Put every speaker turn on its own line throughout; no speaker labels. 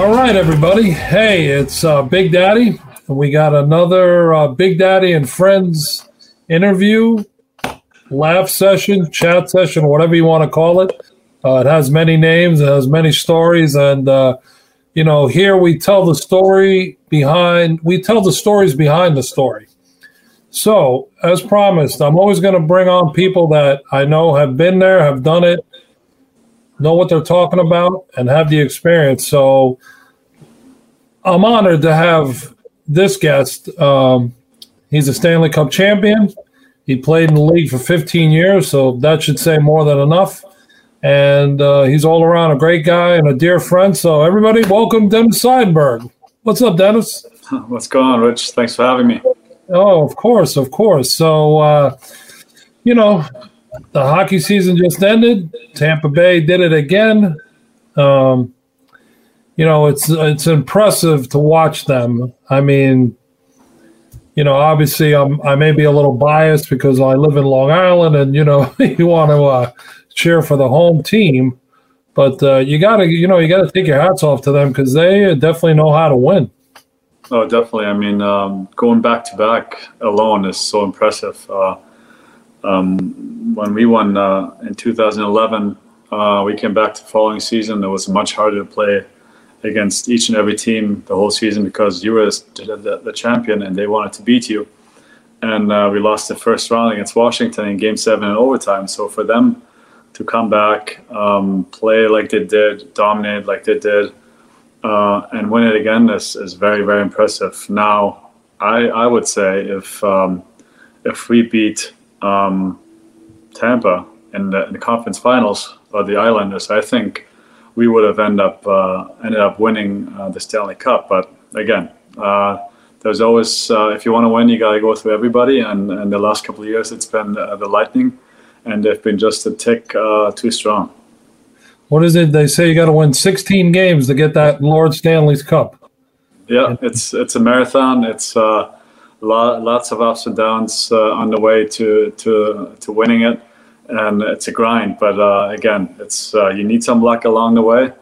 All right, everybody. Hey, it's uh, Big Daddy. And we got another uh, Big Daddy and Friends interview, laugh session, chat session, whatever you want to call it. Uh, it has many names, it has many stories. And, uh, you know, here we tell the story behind, we tell the stories behind the story. So, as promised, I'm always going to bring on people that I know have been there, have done it, know what they're talking about, and have the experience. So, I'm honored to have this guest. Um, he's a Stanley Cup champion. He played in the league for 15 years, so that should say more than enough. And uh, he's all around a great guy and a dear friend. So, everybody, welcome Dennis Seidenberg. What's up, Dennis?
What's going on, Rich? Thanks for having me.
Oh, of course, of course. So, uh, you know, the hockey season just ended. Tampa Bay did it again. Um, you know, it's it's impressive to watch them. I mean, you know, obviously, I'm I may be a little biased because I live in Long Island, and you know, you want to uh, cheer for the home team, but uh, you got to, you know, you got to take your hats off to them because they definitely know how to win.
Oh, definitely. I mean, um, going back to back alone is so impressive. Uh, um, when we won uh, in 2011, uh, we came back the following season. It was much harder to play against each and every team the whole season because you were the, the champion and they wanted to beat you. And uh, we lost the first round against Washington in Game Seven in overtime. So for them to come back, um, play like they did, dominate like they did, uh, and win it again is, is very very impressive. Now, I I would say if um, if we beat um, Tampa in the, in the, conference finals or the Islanders, I think we would have ended up uh, ended up winning uh, the Stanley Cup. But again. Uh, there's always, uh, if you want to win, you got to go through everybody. And, and the last couple of years, it's been the Lightning, and they've been just a tick too strong
what is it? They say you got to win 16 games to get that Lord Stanley's Cup.
Yeah, it's it's a marathon. It's uh, lot, lots of ups and downs uh, on the way to to to winning it, and it's a grind. But uh, again, it's uh, you need some luck along the way.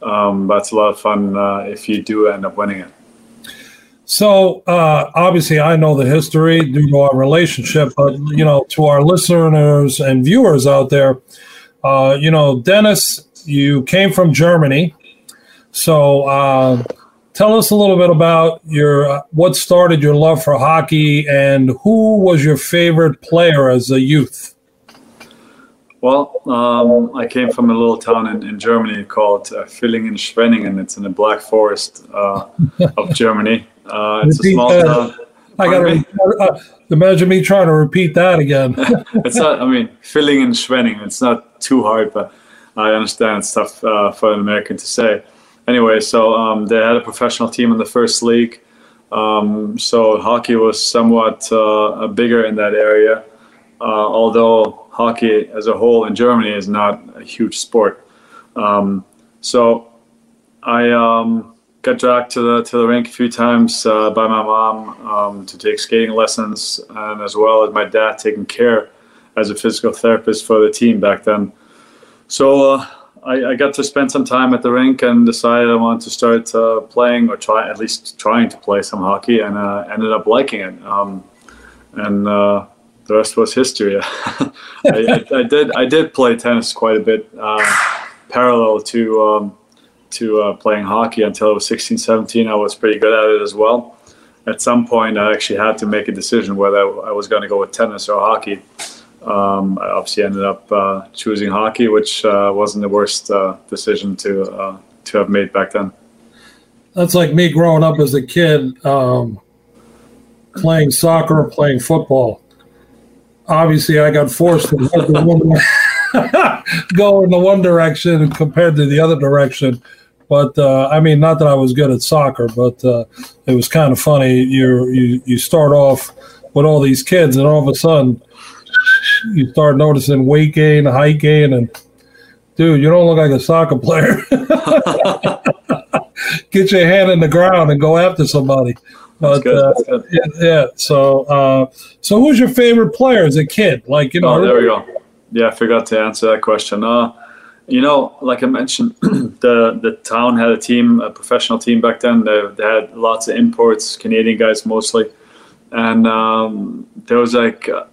Um, but it's a lot of fun uh, if you do end up winning it.
So uh, obviously, I know the history due to our relationship, but you know, to our listeners and viewers out there, you know, Dennis you came from Germany. So uh, tell us a little bit about your uh, what started your love for hockey and who was your favorite player as a youth.
Well, um, I came from a little town in, in Germany called uh, Villingen-Schwenningen. It's in the Black Forest uh, of Germany. Uh, it's a small town.
I got to uh, imagine me trying to repeat that again.
it's not. I mean, Villingen-Schwenningen. It's not too hard, but I understand it's tough uh, for an American to say. Anyway, so um, they had a professional team in the first league. Um, so hockey was somewhat uh, bigger in that area, uh, although hockey as a whole in Germany is not a huge sport. Um, so I um, got dragged to the to the rink a few times uh, by my mom um, to take skating lessons, and as well as my dad taking care as a physical therapist for the team back then. So uh, I, I, got to spend some time at the rink and decided I wanted to start uh, playing or try at least trying to play some hockey, and uh, ended up liking it. Um, and uh, the rest was history. I, I, I, did I did play tennis quite a bit uh, parallel to um, to uh, playing hockey until I was 16, 17. I was pretty good at it as well. At some point, I actually had to make a decision whether I was going to go with tennis or hockey um, I obviously ended up uh, choosing hockey, which uh, wasn't the worst uh, decision to uh, to have made back then.
That's like me growing up as a kid, um, playing soccer, playing football. Obviously, I got forced to go in the one direction compared to the other direction. But uh, I mean, not that I was good at soccer, but uh, it was kind of funny. You you you start off with all these kids, and all of a sudden you start noticing weight gain, height gain, and dude, you don't look like a soccer player. Get your hand in the ground and go after somebody. But uh, yeah, yeah, so uh, so who's your favorite player as a kid? Like you know,
oh, there we go. Yeah, I forgot to answer that question. Uh, you know, like I mentioned, the the town had a team, a professional team back then. They, they had lots of imports, Canadian guys mostly, and um, there was like, uh,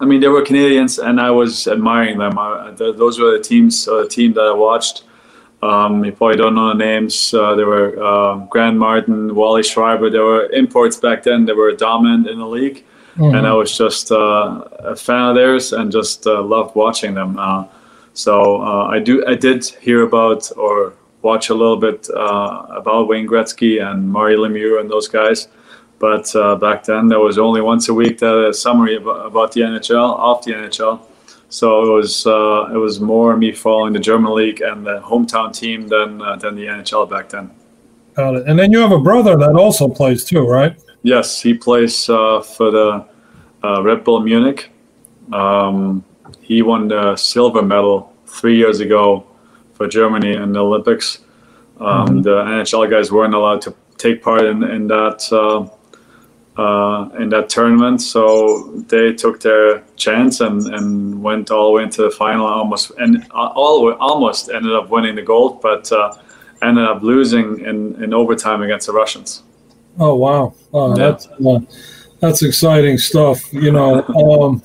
I mean, they were Canadians, and I was admiring them. I, those were the teams, uh, the team that I watched. Um, you probably don't know the names. Uh, there were uh, Grant Martin, Wally Schreiber. There were imports back then. They were dominant in the league, mm-hmm. and I was just uh, a fan of theirs and just uh, loved watching them. Uh, so uh, I do. I did hear about or watch a little bit about Wayne Gretzky and Mario Lemieux and those guys. But back then, there was only once a week that a summary about, about the NHL, off the NHL so it was uh, it was more me following the German league and the hometown team than uh, than the NHL back then.
Got it. And then you have a brother that also plays too, right?
Yes, he plays uh, for the uh, Red Bull Munich. Um, he won the silver medal three years ago for Germany in the Olympics. Um, mm-hmm. The NHL guys weren't allowed to take part in in that uh, uh, in that tournament. So they took their chance and, and went all the way into the final. Almost and uh, all almost ended up winning the gold, but uh, ended up losing in, in overtime against the Russians.
Oh wow, yeah. that's uh, that's exciting stuff. You know. Um,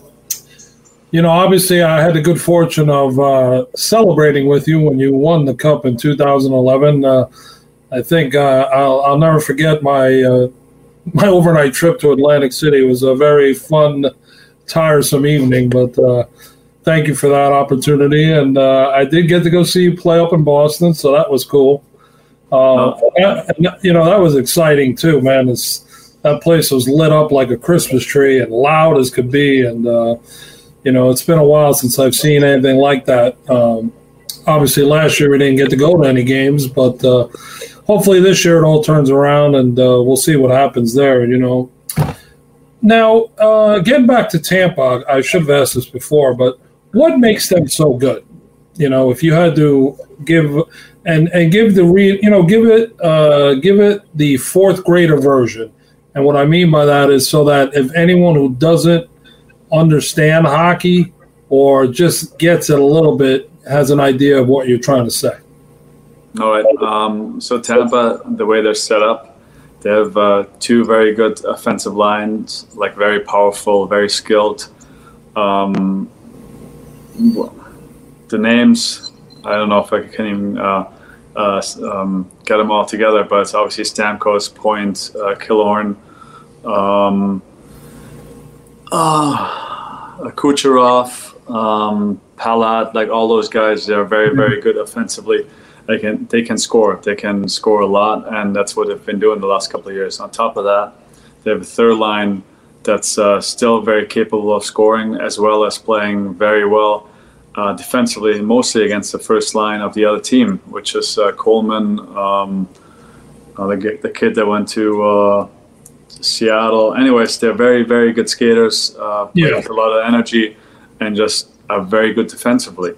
you know, obviously, I had the good fortune of uh, celebrating with you when you won the cup in 2011. Uh, I think I'll, I'll never forget my my overnight trip to Atlantic City was a very fun, tiresome evening, but uh, thank you for that opportunity. And uh, I did get to go see you play up in Boston, so that was cool. Uh, and, you know, that was exciting too, man. It's, that place was lit up like a Christmas tree and loud as could be. And, uh, you know, it's been a while since I've seen anything like that. Um, obviously, last year we didn't get to go to any games, but uh, hopefully this year it all turns around and uh, we'll see what happens there. You know. Now, uh, getting back to Tampa, I should have asked this before, but what makes them so good? You know, if you had to give and and give the re, you know, give it uh, give it the fourth grader version. And what I mean by that is so that if anyone who doesn't understand hockey or just gets it a little bit has an idea of what you're trying to say.
All right. Um, so Tampa, the way they're set up, they have uh, two very good offensive lines, like very powerful, very skilled. Um, the names, I don't know if I can even uh, uh, um, get them all together, but it's obviously Stamkos, Point, uh, Killorn, um, uh, Kucherov, um, Palat, like all those guys, they're very, very good offensively they can they can score. They can score a lot, and that's what they've been doing the last couple of years. On top of that, they have a third line that's uh, still very capable of scoring as well as playing very well uh, defensively, mostly against the first line of the other team, which is uh, Coleman, um, uh, the, the kid that went to uh, Seattle. Anyways, they're very very good skaters, uh, yeah. with a lot of energy, and just are very good defensively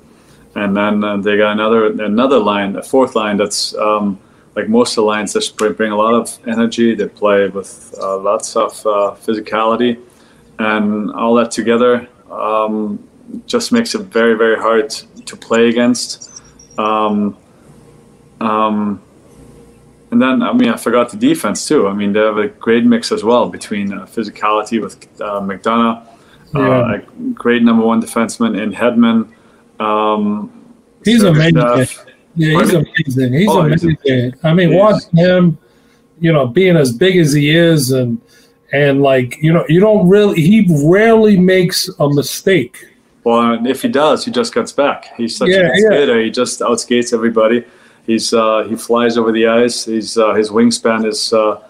and then uh, they got another another line, a fourth line that's um, like most of the lines that bring a lot of energy. They play with uh, lots of uh, physicality, and all that together um, just makes it very very hard to play against. Um, um and then, I mean, I forgot the defense too. I mean, they have a great mix as well between uh, physicality with uh, McDonagh, uh, yeah. a great number one defenseman in Hedman. Um,
he's amazing. Stuff. Yeah, he's amazing. He's oh, amazing. He's I mean, watching him, you know, being as big as he is, and and like you know, you don't really. He rarely makes a mistake.
Well, if he does, he just gets back. He's such yeah, a good yeah. skater. He just outskates everybody. He's uh, he flies over the ice. He's uh, his wingspan is uh,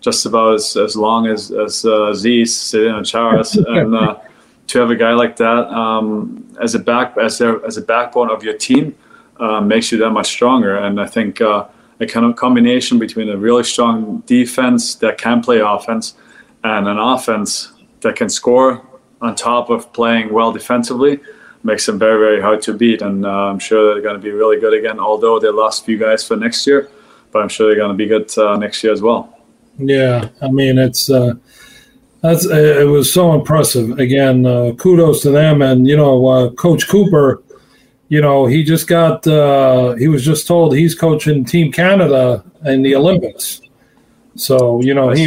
just about as, as long as as uh, Z's sitting on Chara's, and uh, to have a guy like that um, as a back as their as a backbone of your team uh, makes you that much stronger. And I think uh, a kind of combination between a really strong defense that can play offense and an offense that can score on top of playing well defensively makes them very very hard to beat. And uh, I'm sure they're going to be really good again. Although they lost a few guys for next year, but I'm sure they're going to be good uh, next year as well.
Yeah, I mean it's uh, that's it was so impressive. Again, uh, kudos to them, and you know, uh, Coach Cooper. you know, he just got uh, he was just told he's coaching Team Canada in the Olympics. So you know,
I
he.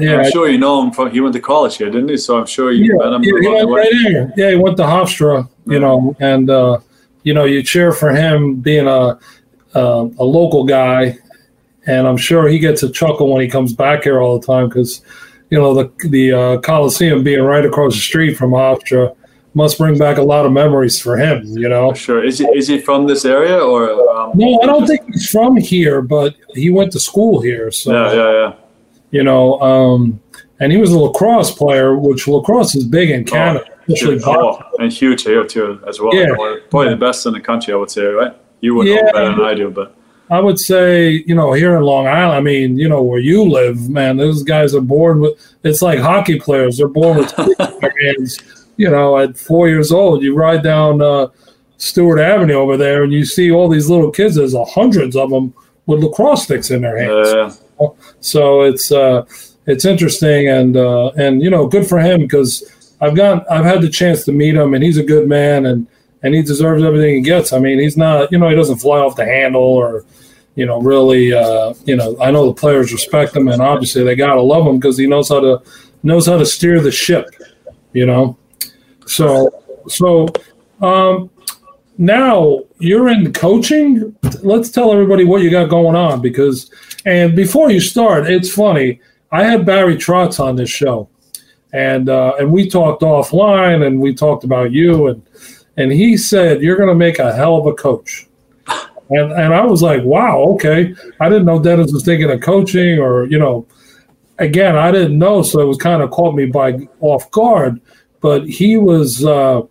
Yeah,
I'm sure you know him from he went to college here, didn't he? So I'm sure you
yeah,
met him.
yeah, he went right here. Yeah, he went to Hofstra, you know, and uh, you know, you cheer for him being a uh, a local guy, and I'm sure he gets a chuckle when he comes back here all the time because you know the the uh, Coliseum being right across the street from Hofstra must bring back a lot of memories for him. You know.
Sure. Is he is he from this area or? Um,
No, I don't think he's from here, but he went to school here. So
Yeah, yeah, yeah.
you know, um, and he was a lacrosse player, which lacrosse is big in Canada, especially
Huge. Oh, and huge here too as well.
Yeah.
Probably the best in the country, I would say, right? You would know
Yeah.
better than I do, but
I would say, you know, here in Long Island, I mean, you know, where you live, man, those guys are born with. It's like hockey players; they're born with their hands. You know, at four years old, you ride down uh, Stewart Avenue over there, and you see all these little kids. There's a hundreds of them with lacrosse sticks in their hands.
uh,
So it's uh, it's interesting and uh, and you know good for him because I've got I've had the chance to meet him and he's a good man and and he deserves everything he gets. I mean he's not you know he doesn't fly off the handle or you know really uh, you know I know the players respect him and obviously they gotta love him because he knows how to knows how to steer the ship. You know, so so um, now you're in coaching. Let's tell everybody what you got going on because, and before you start, it's funny. I had Barry Trotz on this show, and uh, and we talked offline, and we talked about you, and and he said you're going to make a hell of a coach, and and I was like, wow, okay. I didn't know Dennis was thinking of coaching, or you know, again, I didn't know, so it was kind of caught me by off guard. But he was. Uh,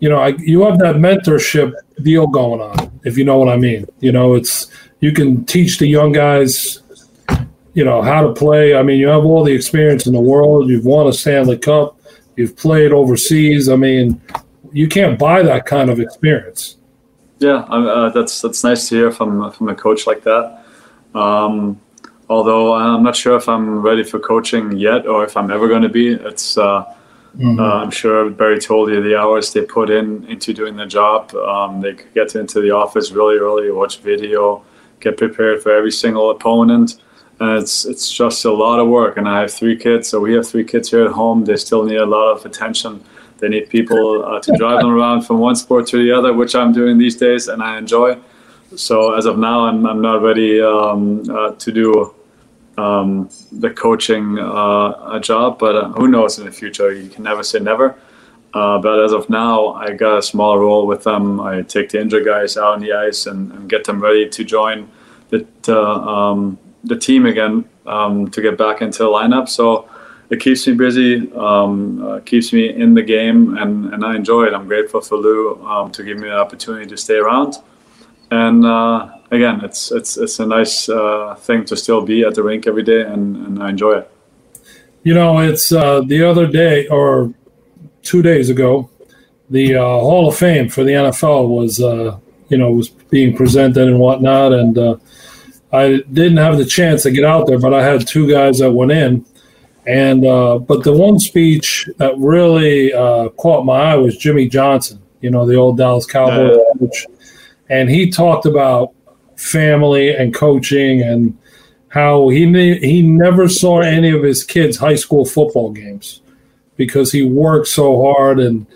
you know, I, you have that mentorship deal going on, if you know what I mean. You know, it's you can teach the young guys, you know, how to play. I mean, you have all the experience in the world. You've won a Stanley Cup. You've played overseas. I mean, you can't buy that kind of experience.
yeah, uh, that's that's nice to hear from from a coach like that. Um, although I'm not sure if I'm ready for coaching yet, or if I'm ever going to be. It's uh,
Mm-hmm.
Uh, I'm sure Barry told you the hours they put in into doing the job. Um, they could get into the office really early, watch video, get prepared for every single opponent. And it's it's just a lot of work. And I have three kids, so we have three kids here at home. They still need a lot of attention. They need people uh, to drive them around from one sport to the other, which I'm doing these days, and I enjoy. So as of now, I'm, I'm not ready um, uh, to do um, the coaching uh, job, but uh, who knows in the future? You can never say never. Uh, but as of now, I got a small role with them. I take the injured guys out on the ice and, and get them ready to join the um, the team again um, to get back into the lineup. So it keeps me busy, um, uh, keeps me in the game, and, and I enjoy it. I'm grateful for Lou um, to give me the opportunity to stay around. And uh, again, it's it's it's a nice uh, thing to still be at the rink every day, and, and I enjoy it.
You know, it's uh, the other day or two days ago, the uh, Hall of Fame for the NFL was uh, you know was being presented and whatnot, and I didn't have the chance to get out there, but I had two guys that went in, and uh, but the one speech that really uh, caught my eye was Jimmy Johnson. You know, the old Dallas Cowboys coach, and he talked about family and coaching and how he ne- he never saw any of his kids' high school football games because he worked so hard and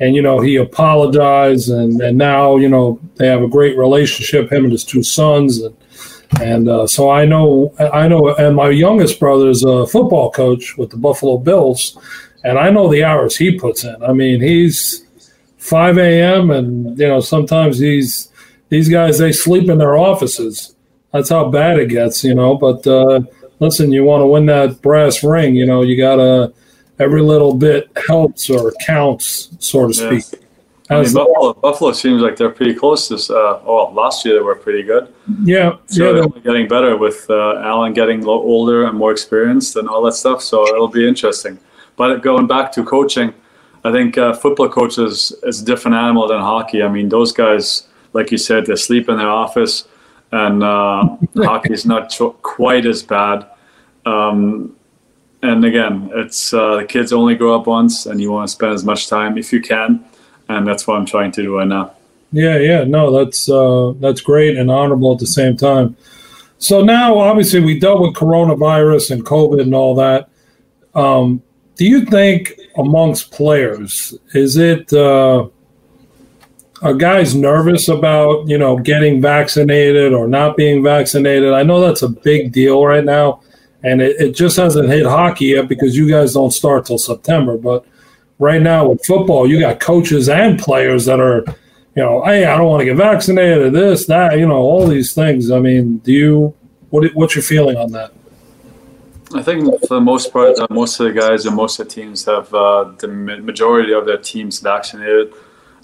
and you know he apologized and and now you know they have a great relationship him and his two sons and and uh, so I know I know and my youngest brother is a football coach with the Buffalo Bills and I know the hours he puts in. I mean he's 5 a.m. and you know sometimes he's these guys they sleep in their offices. That's how bad it gets, you know. But uh, listen, you want to win that brass ring, you know, you gotta every little bit helps or counts, so to speak.
Yes. I mean, Buffalo, Buffalo seems like they're pretty close. This, uh, well, last year they were pretty good.
Yeah,
So
yeah,
they're only getting better with uh, Allen getting older and more experienced and all that stuff. So it'll be interesting. But going back to coaching, I think uh, football coaches is a different animal than hockey. I mean, those guys, like you said, they sleep in their office, and uh, hockey is not cho- quite as bad. Um, and again, it's uh, the kids only grow up once, and you want to spend as much time if you can, and that's what I'm trying to do right now.
Yeah, yeah, no, that's uh, that's great and honorable at the same time. So now, obviously, we dealt with coronavirus and COVID and all that. Um, do you think amongst players is it uh, guys nervous about you know getting vaccinated or not being vaccinated? I know that's a big deal right now, and it, it just hasn't hit hockey yet because you guys don't start till September. But right now with football, you got coaches and players that are you know, hey, I don't want to get vaccinated, this, that, you know, all these things. I mean, do you, what, what's your feeling on that?
I think for the most part, uh, most of the guys and most of the teams have uh, the majority of their teams vaccinated,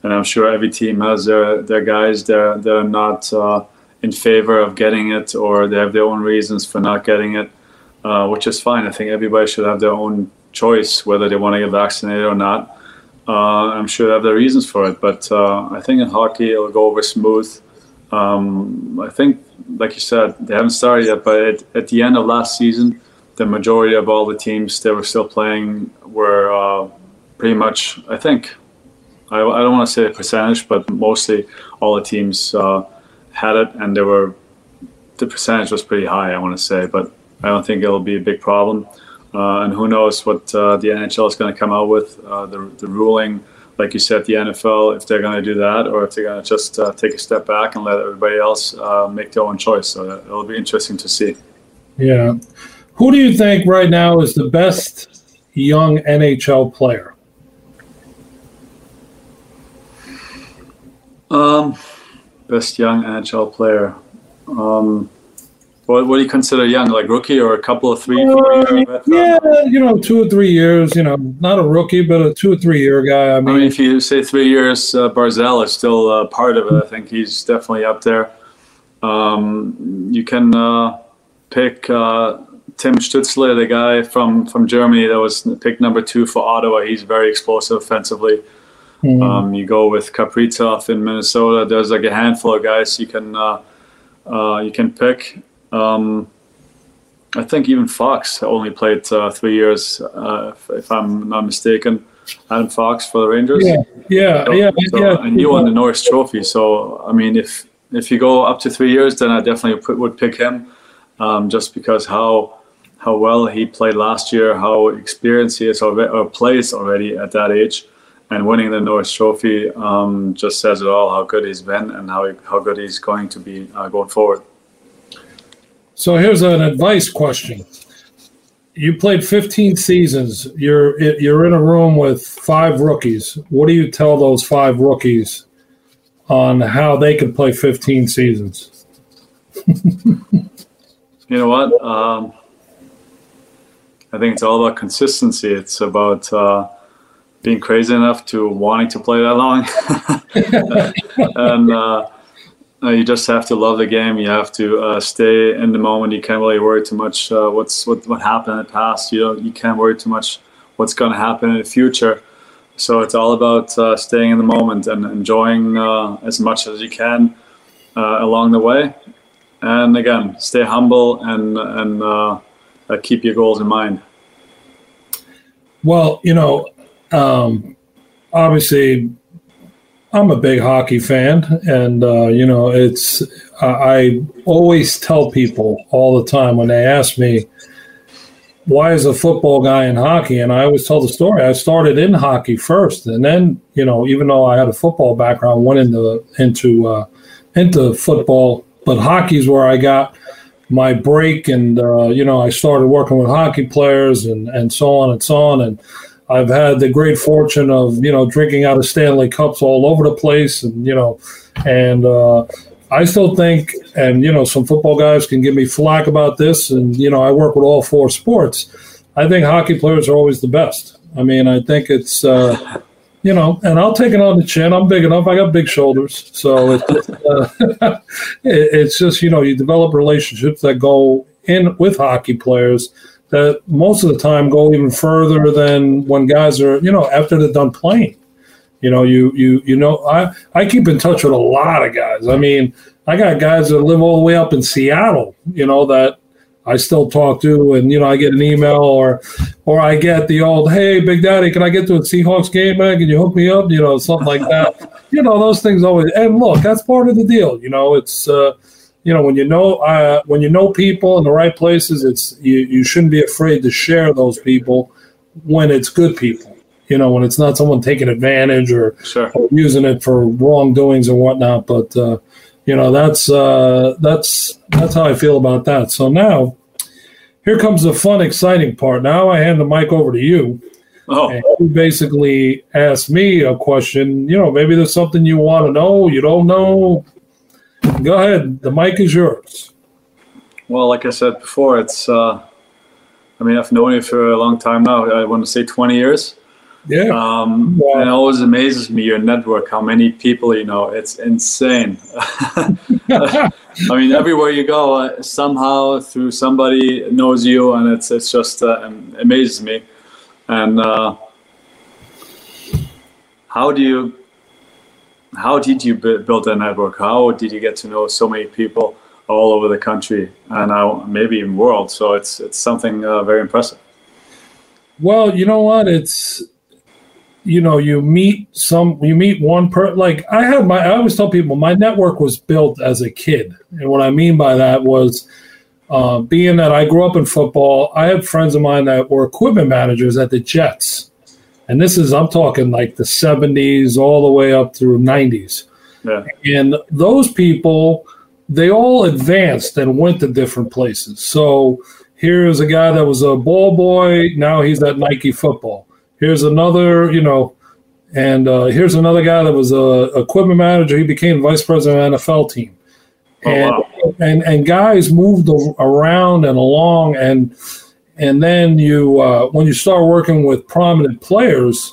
and I'm sure every team has their their guys that that are not uh, in favor of getting it, or they have their own reasons for not getting it, uh, which is fine. I think everybody should have their own choice whether they want to get vaccinated or not. Uh, I'm sure they have their reasons for it, but uh, I think in hockey it'll go over smooth. Um, I think, like you said, they haven't started yet, but at, at, the end of last season, the majority of all the teams that were still playing were uh, pretty much, I think, I, I don't want to say a percentage, but mostly all the teams uh, had it, and they were the percentage was pretty high. I want to say, but I don't think it'll be a big problem. Uh, and who knows what uh, the NHL is going to come out with uh, the, the ruling, like you said, the NFL, if they're going to do that or if they're going to just uh, take a step back and let everybody else uh, make their own choice. So it'll be interesting to see.
Yeah. Who do you think right now is the best young NHL player?
Um, best young NHL player. Um, what, what do you consider young? Like rookie or a couple of three? Uh,
yeah, you know, two or three years. You know, not a rookie, but a two or three year guy. I mean,
I mean if you say three years, uh, Barzal is still uh, part of it. I think he's definitely up there. Um, you can uh, pick uh, Tim Stützle, the guy from from Germany that was picked number two for Ottawa. He's very explosive offensively. Mm. Um, you go with Kaprizov in Minnesota. There's like a handful of guys you can uh, you can pick. Um, I think even Fox only played uh, three years, uh, if, if, I'm not mistaken. Adam Fox for the Rangers.
Yeah, yeah, so, yeah,
so,
yeah.
And you won the Norris Trophy, so I mean, if if you go up to three years, then I definitely put, would pick him, um, just because how how well he played last year, how experienced he is already, or plays already at that age, and winning the Norris Trophy um, just says it all. How good he's been and how how good he's going to be uh, going forward.
So here's an advice question. You played 15 seasons. You're you're in a room with five rookies. What do you tell those five rookies on how they could play 15 seasons?
you know what? Um, I think it's all about consistency. It's about uh, being crazy enough to wanting to play that long, and uh, uh, you just have to love the game. You have to uh, stay in the moment. You can't really worry too much uh, what's what, what happened in the past. You don't, you can't worry too much what's going to happen in the future. So it's all about uh, staying in the moment and enjoying uh, as much as you can uh, along the way. And again, stay humble and and keep your goals in mind.
Well, you know, um, obviously I'm a big hockey fan, and uh, you know, it's I always tell people all the time when they ask me why is a football guy in hockey, and I always tell the story. I started in hockey first, and then you know, even though I had a football background, went into into uh, into football, but hockey's where I got my break, and uh, you know, I started working with hockey players and and so on and so on, and I've had the great fortune of you know drinking out of Stanley cups all over the place, and you know, and uh, I still think, and you know, some football guys can give me flack about this, and you know, I work with all four sports. I think hockey players are always the best. I mean, I think it's. Uh, you know, and I'll take it on the chin. I'm big enough. I got big shoulders, so it's just, uh, it's just you know you develop relationships that go in with hockey players that most of the time go even further than when guys are, you know, after they're done playing. You know, you you you know, I I keep in touch with a lot of guys. I mean, I got guys that live all the way up in Seattle, you know, that I still talk to, and you know, I get an email or, or I get the old, "Hey, Big Daddy, can I get to a Seahawks game, man? Can you hook me up?" You know, something like that. you know, those things always. And look, that's part of the deal. You know, it's, uh, you know, when you know, uh, when you know people in the right places, it's you, you shouldn't be afraid to share those people when it's good people. You know, when it's not someone taking advantage or,
Sure.
or using it for wrongdoings or whatnot. But uh, you know, that's uh, that's that's how I feel about that. So now, here comes the fun, exciting part. Now I hand the mic over to you,
Oh,
and you basically ask me a question. You know, maybe there's something you want to know, you don't know. Go ahead. The mic is yours.
well, like I said before, it's. Uh, I mean, I've known you for a long time now. I want to say 20 years.
Yeah.
Um,
Wow.
And it always amazes me your network, how many people you know. It's insane. I mean, everywhere you go, uh, somehow through somebody knows you, and it's it's just uh, amazes me. And uh, how do you? How did you bu- build that network? How did you get to know so many people all over the country and now maybe even the world? So it's it's something uh, very impressive.
Well, you know what? It's you know, you meet some you meet one per like I had my I always tell people my network was built as a kid. And what I mean by that was uh, being that I grew up in football, I had friends of mine that were equipment managers at the Jets. And this is I'm talking like the 70s all the way up through 90s.
Yeah.
And those people, they all advanced and went to different places. So here's a guy that was a ball boy. Now he's at Nike football. Here's another, you know, and uh, here's another guy that was a equipment manager. He became vice president of NFL team.
Oh,
and,
wow.
and and guys moved around and along and and then you uh, when you start working with prominent players,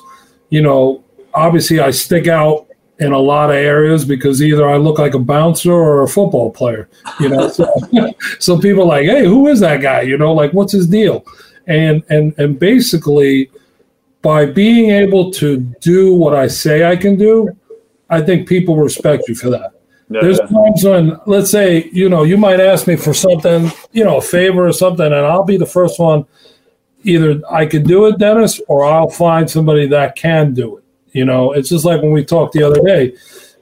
you know, obviously I stick out in a lot of areas because either I look like a bouncer or a football player, you know. so, so people like, hey, who is that guy? You know, like what's his deal? And and and basically, by being able to do what I say I can do, I think people respect you for that.
Yeah,
There's
yeah.
times when, let's say, you know, you might ask me for something, you know, a favor or something, and I'll be the first one. Either I could do it, Dennis, or I'll find somebody that can do it. You know, it's just like when we talked the other day.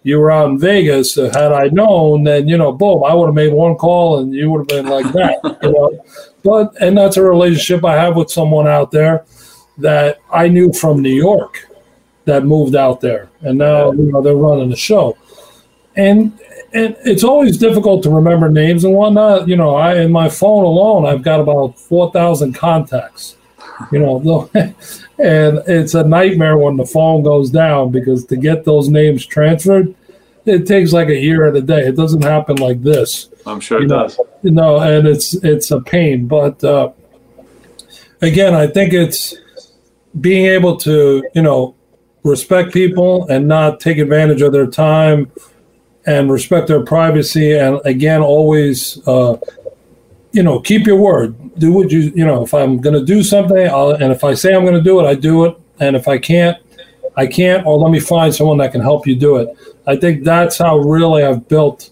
You were out in Vegas. Uh, had I known, then you know, boom, I would have made one call, and you would have been like that. you know, but and that's a relationship I have with someone out there that I knew from New York that moved out there, and now you know they're running the show and and it's always difficult to remember names and whatnot. You know, I in my phone alone, I've got about four thousand contacts. You know, and it's a nightmare when the phone goes down because to get those names transferred, it takes like a year and a day. It doesn't happen like this.
I'm sure it
You know,
does.
you know, and it's it's a pain. But uh, again, I think it's being able to you know respect people and not take advantage of their time and respect their privacy and again always uh, you know keep your word. Do what you you know if i'm going to do something I'll, and if i say i'm going to do it i do it and if i can't i can't or let me find someone that can help you do it. I think that's how really i've built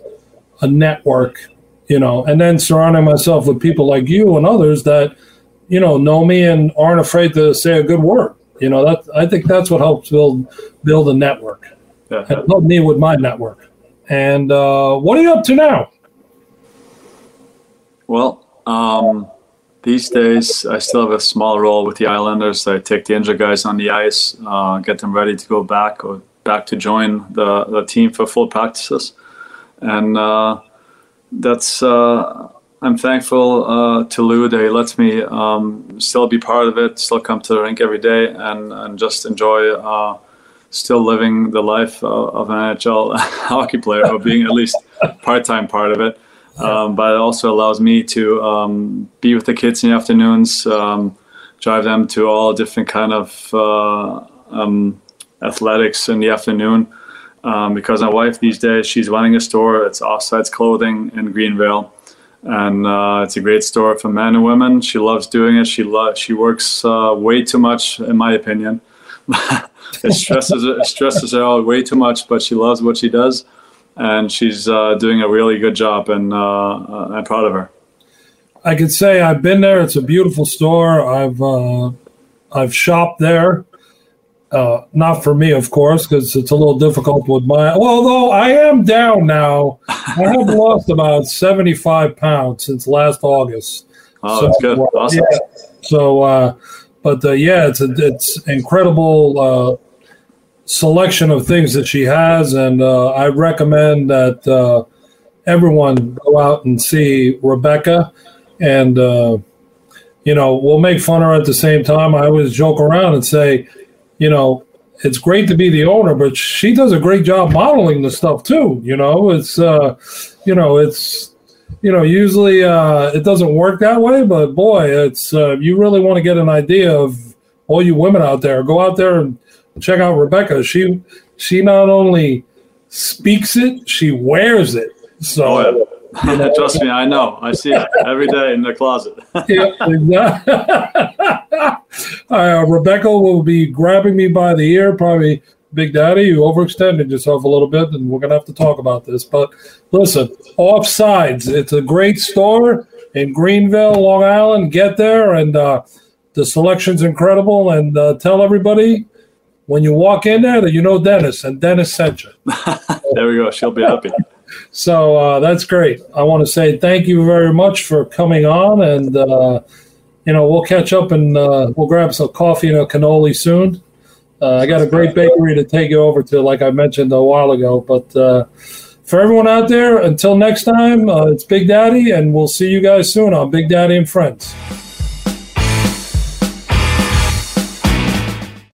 a network you know and then surrounding myself with people like you and others that you know know me and aren't afraid to say a good word. You know that i think that's what helps build build a network.
Yeah.
and help me with my network and uh, what are you up to now
Well, um, these days I still have a small role with the Islanders. I take the injured guys on the ice, uh, get them ready to go back or back to join the, the team for full practices, and uh, that's. Uh, I'm thankful uh, to Lou that he lets me um, still be part of it, still come to the rink every day, and, and just enjoy uh, still living the life of, of an NHL hockey player, or being at least part-time part of it. Um, but it also allows me to um, be with the kids in the afternoons, um, drive them to all different kind of uh, um, athletics in the afternoon. Um, because my wife these days she's running a store. It's Offsides Clothing in Greenvale, and uh, it's a great store for men and women. She loves doing it. She lo- she works uh, way too much, in my opinion. It stresses it stresses her out way too much, but she loves what she does and she's uh, doing a really good job, and uh, uh, I'm proud of her.
I could say I've been there. It's a beautiful store. I've uh, I've shopped there. Uh, not for me, of course, because it's a little difficult with my. Well, although I am down now, I have lost about seventy-five pounds since last August.
Oh, so, that's good. Awesome.
Yeah, so, uh, but uh, yeah, it's a, it's incredible uh, selection of things that she has, and uh, I recommend that uh, everyone go out and see Rebecca, and uh, you know we'll make fun of her at the same time. I always joke around and say, you know, it's great to be the owner, but she does a great job modeling the stuff too. You know, it's uh, you know it's you know, usually uh, it doesn't work that way, but boy, it's uh, you really want to get an idea of all you women out there. Go out there and check out Rebecca. She she not only speaks it, she wears it. So.
Oh, yeah. Trust me, I know. I see it every day in the closet.
yeah, exactly. uh, Rebecca will be grabbing me by the ear, probably Big Daddy, you overextended yourself a little bit, and we're going to have to talk about this. But listen, Offsides, it's a great store in Greenvale, Long Island. Get there, and uh, the selection's incredible. And uh, tell everybody when you walk in there that you know Dennis, and Dennis sent you.
there we go. She'll be happy.
so uh, that's great. I want to say thank you very much for coming on, and uh, you know we'll catch up and uh, we'll grab some coffee and a cannoli soon. Uh, I got a great bakery to take you over to, like I mentioned a while ago. But uh, for everyone out there, until next time, uh, it's Big Daddy, and we'll see you guys soon on Big Daddy and Friends.